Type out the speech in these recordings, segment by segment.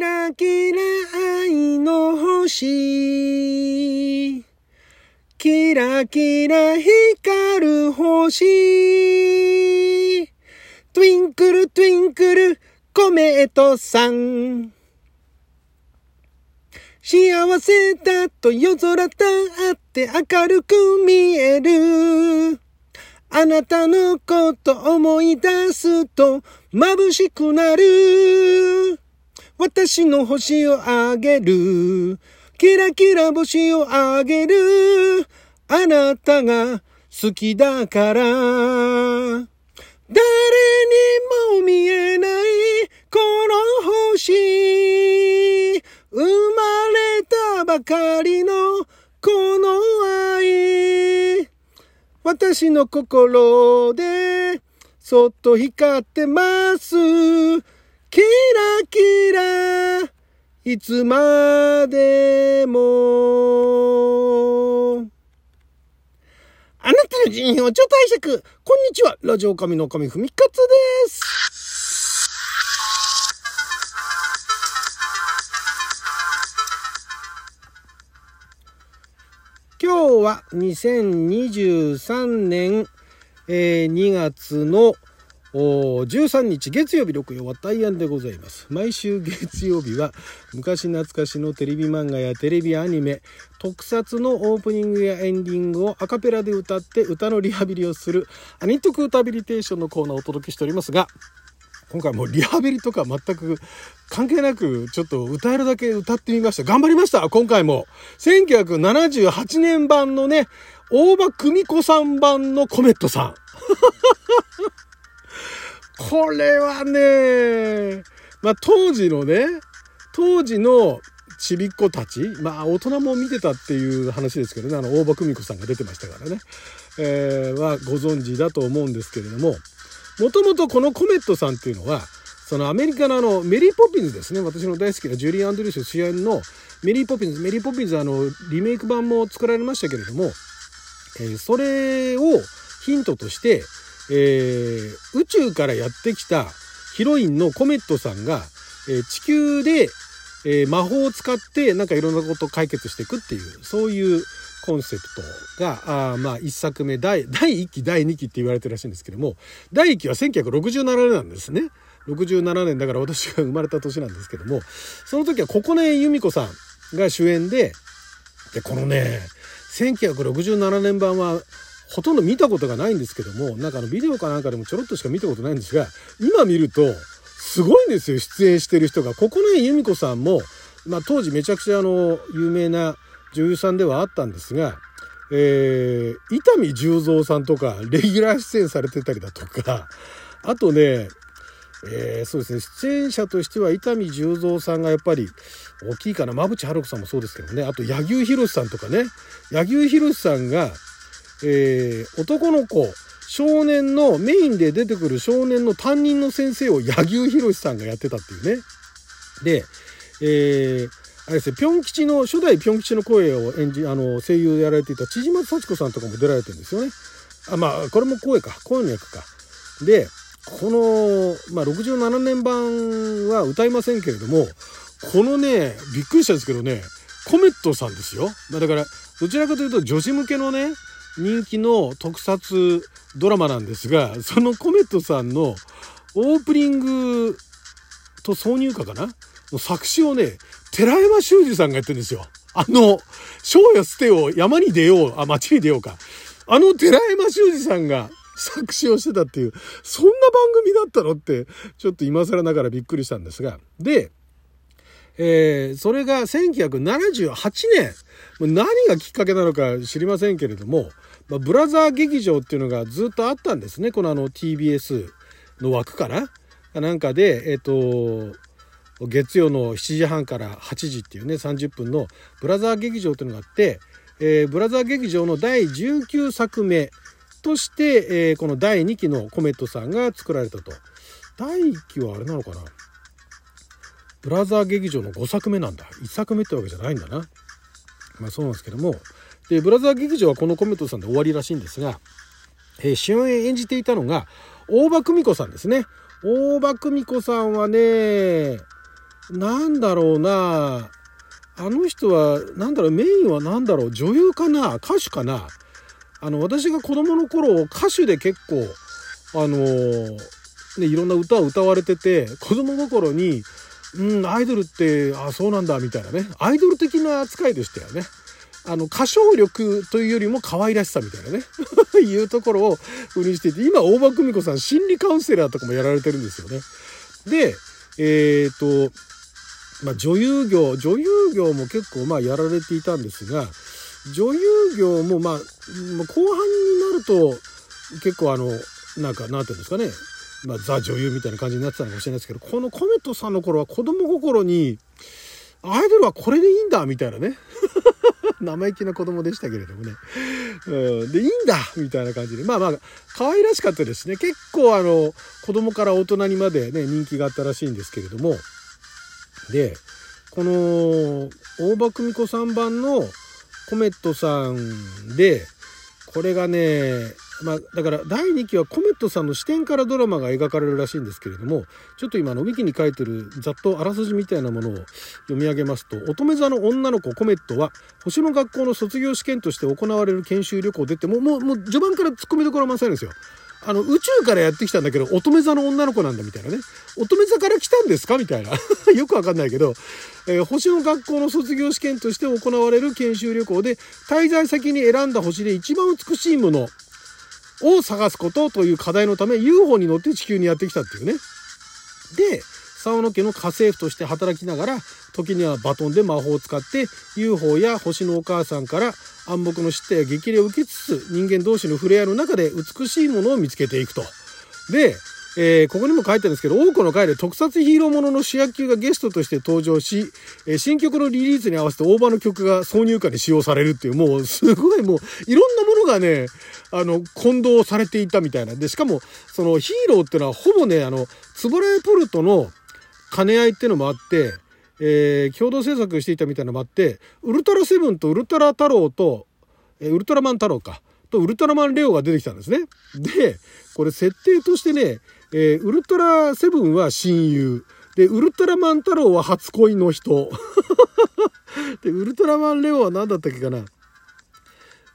キラキラ愛の星。キラキラ光る星。トゥインクルトゥインクルコメントさん。幸せだと夜空だって明るく見える。あなたのこと思い出すと眩しくなる。私の星をあげる。キラキラ星をあげる。あなたが好きだから。誰にも見えないこの星。生まれたばかりのこの愛。私の心でそっと光ってます。キラ、いつまでも。あなたの人生をちょっと拝借。こんにちは。ラジオ神の神ふみかつです。今日は2023年、えー2月のお13日月曜日6曜は大安でございます。毎週月曜日は昔懐かしのテレビ漫画やテレビアニメ、特撮のオープニングやエンディングをアカペラで歌って歌のリハビリをするアニトク歌ビリテーションのコーナーをお届けしておりますが、今回もリハビリとか全く関係なくちょっと歌えるだけ歌ってみました。頑張りました今回も。1978年版のね、大場久美子さん版のコメットさん。これはね、まあ当時のね、当時のちびっ子たち、まあ大人も見てたっていう話ですけどね、あの大場久美子さんが出てましたからね、えーはご存知だと思うんですけれども、もともとこのコメットさんっていうのは、そのアメリカのあのメリー・ポピンズですね、私の大好きなジュリー・アンドリュース主演のメリー・ポピンズ、メリー・ポピンズあのリメイク版も作られましたけれども、えーそれをヒントとして、えー宇宙からやってきたヒロインのコメットさんが、えー地球で、えー魔法を使ってなんかいろんなことを解決していくっていうそういうコンセプトがあまあ1作目第第1期第2期って言われてるらしいんですけども第1期は1967年なんですね。67年だから私が生まれた年なんですけどもその時はここね由美子さんが主演ででこのね1967年版はほとんど見たことがないんですけどもなんかあのビデオかなんかでもちょろっとしか見たことないんですが今見るとすごいんですよ出演してる人が。ここね由美子さんも、まあ、当時めちゃくちゃあの有名な女優さんではあったんですが、えー、伊丹十三さんとかレギュラー出演されてたりだとかあとねえーそうですね出演者としては伊丹十三さんがやっぱり大きいかな。馬淵春子さんもそうですけどね。あと柳生博さんとかね。柳生博さんが、えー男の子少年のメインで出てくる少年の担任の先生を柳生博さんがやってたっていうねで、えーあれですね、ぴょん吉の、初代ぴょん吉の声を演じ、あの、声優でやられていた千々松幸子さんとかも出られてるんですよね。あ、まあ、これも声か。声の役か。で、この、まあ、67年版は歌いませんけれども、このね、びっくりしたんですけどね、コメットさんですよ。ま、だから、どちらかというと女子向けのね、人気の特撮ドラマなんですが、そのコメットさんのオープニングと挿入歌かな？の作詞をね、寺山修司さんがやってるんですよ。あの、章や捨てよ、山に出よう、あ、町に出ようか。あの寺山修司さんが作詞をしてたっていう、そんな番組だったのって、ちょっと今更ながらびっくりしたんですが。で、えーそれが1978年、何がきっかけなのか知りませんけれども、まあ、ブラザー劇場っていうのがずっとあったんですね。このあの TBS の枠かななんかで、えっ、と、月曜の7時半から8時っていうね、30分のブラザー劇場っていうのがあって、えーブラザー劇場の第19作目として、えーこの第2期のコメットさんが作られたと。第1期はあれなのかなブラザー劇場の5作目なんだ。1作目ってわけじゃないんだな。まあそうなんですけども。で、ブラザー劇場はこのコメットさんで終わりらしいんですが、えー主演演じていたのが、大場久美子さんですね。大場久美子さんはね、なんだろうなあの人は、なんだろう、メインは何だろう、女優かな歌手かなあの、私が子供の頃、歌手で結構、あのー、ね、いろんな歌を歌われてて、子供心に、うん、アイドルって、あ、そうなんだ、みたいなね。アイドル的な扱いでしたよね。あの、歌唱力というよりも可愛らしさみたいなね。いうところを売りにしていて、今、大場久美子さん、心理カウンセラーとかもやられてるんですよね。で、えっ、ー、と、まあ、女優業、女優業も結構まあやられていたんですが、女優業もまあ、後半になると結構あの、なんか、なんていうんですかね、まあ、ザ女優みたいな感じになってたのかもしれないですけど、このコメットさんの頃は子供心に、アイドルはこれでいいんだみたいなね。生意気な子供でしたけれどもね。うん、で、いいんだみたいな感じで。まあまあ、可愛らしかったですね。結構あの、子供から大人にまでね、人気があったらしいんですけれども。で、この、大場久美子さん版のコメットさんで、これがね、まあ、だから第2期はコメットさんの視点からドラマが描かれるらしいんですけれども、ちょっと今のウィキに書いてるざっとあらすじみたいなものを読み上げますと、乙女座の女の子コメットは、星の学校の卒業試験として行われる研修旅行出て、もう、もう、もう序盤から突っ込みどころ満載なんですよ。あの、宇宙からやってきたんだけど、乙女座の女の子なんだみたいなね。乙女座から来たんですかみたいな。よくわかんないけど、えー、星の学校の卒業試験として行われる研修旅行で、滞在先に選んだ星で一番美しいものを探すことという課題のため、UFO に乗って地球にやってきたっていうね。で、沢野家の家政婦として働きながら、時にはバトンで魔法を使って UFO や星のお母さんから暗黙の知ったや激励を受けつつ人間同士の触れ合いの中で美しいものを見つけていくと。で、えー、ここにも書いてあるんですけど、多くの回で特撮ヒーローものの主役級がゲストとして登場し、えー、新曲のリリースに合わせて大場の曲が挿入歌に使用されるっていう、もうすごいもう、いろんなものがね、あの、混同されていたみたいな。で、しかも、そのヒーローっていうのはほぼね、あの、つぼらやポルトの兼ね合いっていうのもあって、えー、共同制作していたみたいなのもあって、ウルトラセブンとウルトラ太郎と、え、ウルトラマン太郎か、とウルトラマンレオが出てきたんですね。で、これ設定としてね、えー、ウルトラセブンは親友。で、ウルトラマン太郎は初恋の人。で、ウルトラマンレオは何だったっけかな。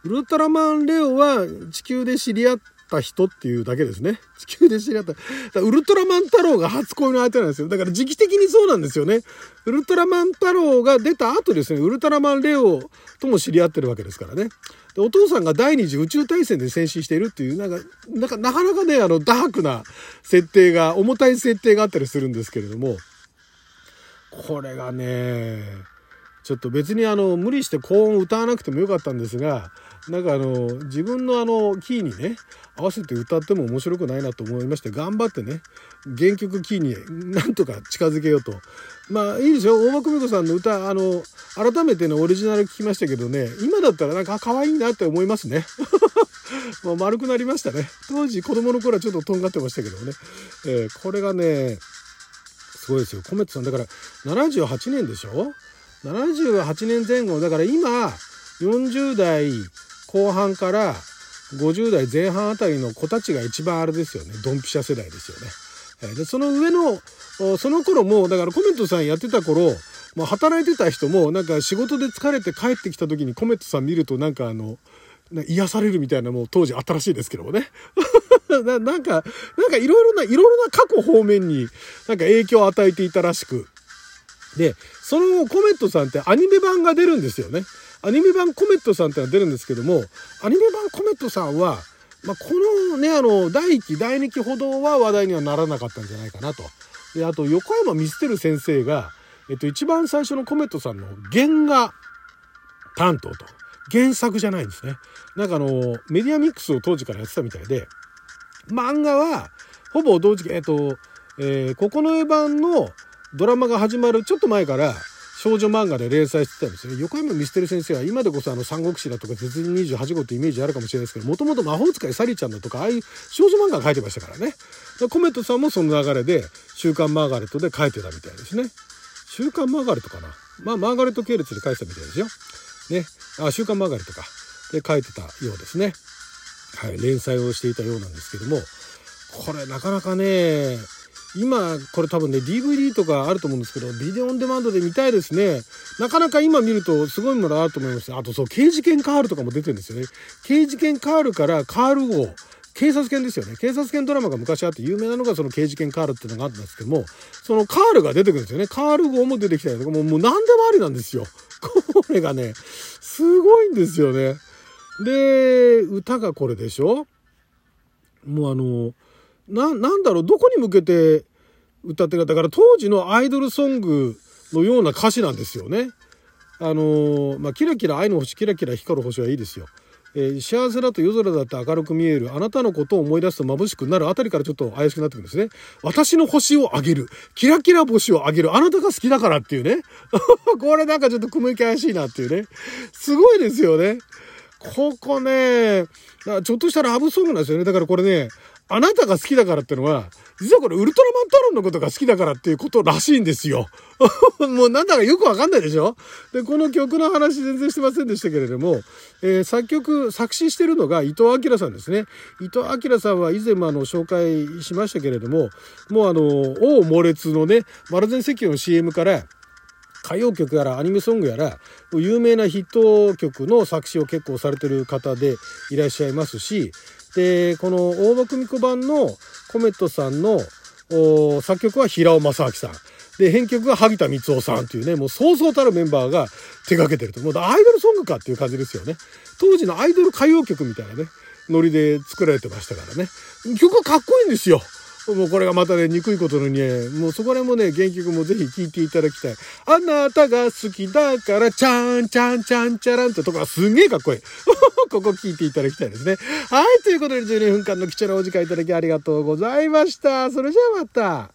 ウルトラマンレオは地球で知り合った人っていうだけですね。地球で知り合った。ウルトラマン太郎が初恋の相手なんですよ。だから時期的にそうなんですよね。ウルトラマン太郎が出た後ですね、ウルトラマンレオとも知り合ってるわけですからね。でお父さんが第二次宇宙大戦で戦死しているっていう、なんか、なかなかね、あの、ダークな設定が、重たい設定があったりするんですけれども、これがね、ちょっと別にあの、無理して高音歌わなくてもよかったんですが、なんかあの、自分のあの、キーにね、合わせて歌っても面白くないなと思いまして、頑張ってね、原曲キーになんとか近づけようと。まあいいですよ。大場久美子さんの歌、あの、改めてね、オリジナル聞きましたけどね、今だったらなんか可愛いなって思いますね。もう丸くなりましたね。当時子供の頃はちょっととんがってましたけどね。えー、これがね、すごいですよ。コメットさん、だから78年でしょ ?78 年前後。だから今、40代後半から50代前半あたりの子たちが一番あれですよね。ドンピシャ世代ですよね。で、その上の、その頃も、だからコメントさんやってた頃、もう働いてた人も、なんか仕事で疲れて帰ってきた時にコメントさん見るとなんかあの、癒されるみたいなもう当時あったらしいですけどもね。ななんか、なんかいろいろな、いろいろな過去方面になんか影響を与えていたらしく。で、その後コメントさんってアニメ版が出るんですよね。アニメ版コメットさんってのは出るんですけども、アニメ版コメットさんは、まあ、このね、あの、第1期、第2期ほどは話題にはならなかったんじゃないかなと。で、あと、横山ミステル先生が、えっと、一番最初のコメットさんの原画担当と。原作じゃないんですね。なんかあの、メディアミックスを当時からやってたみたいで、漫画は、ほぼ同時期、えっと、えー、ここの絵版のドラマが始まるちょっと前から、少女漫画で連載してたんですね。横山ミステル先生は今でこそあの三国志だとか絶人28号ってイメージあるかもしれないですけど、もともと魔法使いサリちゃんだとか、ああいう少女漫画書いてましたからね。コメントさんもその流れで、週刊マーガレットで書いてたみたいですね。週刊マーガレットかな？まあ、マーガレット系列で書いてたみたいですよ。ね。あ、週刊マーガレットか。で書いてたようですね。はい。連載をしていたようなんですけども、これなかなかね、今、これ多分ね、DVD とかあると思うんですけど、ビデオオンデマンドで見たいですね。なかなか今見るとすごいものあると思います。あとそう、刑事犬カールとかも出てるんですよね。刑事犬カールからカール号。警察犬ですよね。警察犬ドラマが昔あって有名なのがその刑事犬カールっていうのがあったんですけども、そのカールが出てくるんですよね。カール号も出てきたりとか、もうもう何でもありなんですよ。これがね、すごいんですよね。で、歌がこれでしょ？もうあの、な、なんだろう、どこに向けて歌ってるか。だから当時のアイドルソングのような歌詞なんですよね。あの、まあ、キラキラ愛の星、キラキラ光る星はいいですよ。えー、幸せだと夜空だって明るく見える。あなたのことを思い出すと眩しくなるあたりからちょっと怪しくなってくるんですね。私の星をあげる。キラキラ星をあげる。あなたが好きだからっていうね。これなんかちょっと雲行き怪しいなっていうね。すごいですよね。ここね、ちょっとしたラブソングなんですよね。だからこれね、あなたが好きだからってのは、実はこれウルトラマンタロンのことが好きだからっていうことらしいんですよ。もうなんだかよくわかんないでしょ？で、この曲の話全然してませんでしたけれども、えー、作曲、作詞してるのが伊藤明さんですね。伊藤明さんは以前もあの紹介しましたけれども、もうあの、王猛烈のね、丸善石油の CM から、歌謡曲やらアニメソングやら有名なヒット曲の作詞を結構されてる方でいらっしゃいますしでこの大場久美子版のコメットさんの作曲は平尾正明さん。で編曲が萩田光雄さんというねもうそうそうたるメンバーが手掛けてると。もうアイドルソングかっていう感じですよね。当時のアイドル歌謡曲みたいなねノリで作られてましたからね。曲はかっこいいんですよ。もうこれがまたね、憎いことのにね、もうそこら辺もね、原曲もぜひ聴いていただきたい。あなたが好きだから、ちゃんちゃんちゃんちゃらんってとこがすんげえかっこいい。ここ聴いていただきたいですね。はい、ということで12分間の貴重なお時間いただきありがとうございました。それじゃあまた。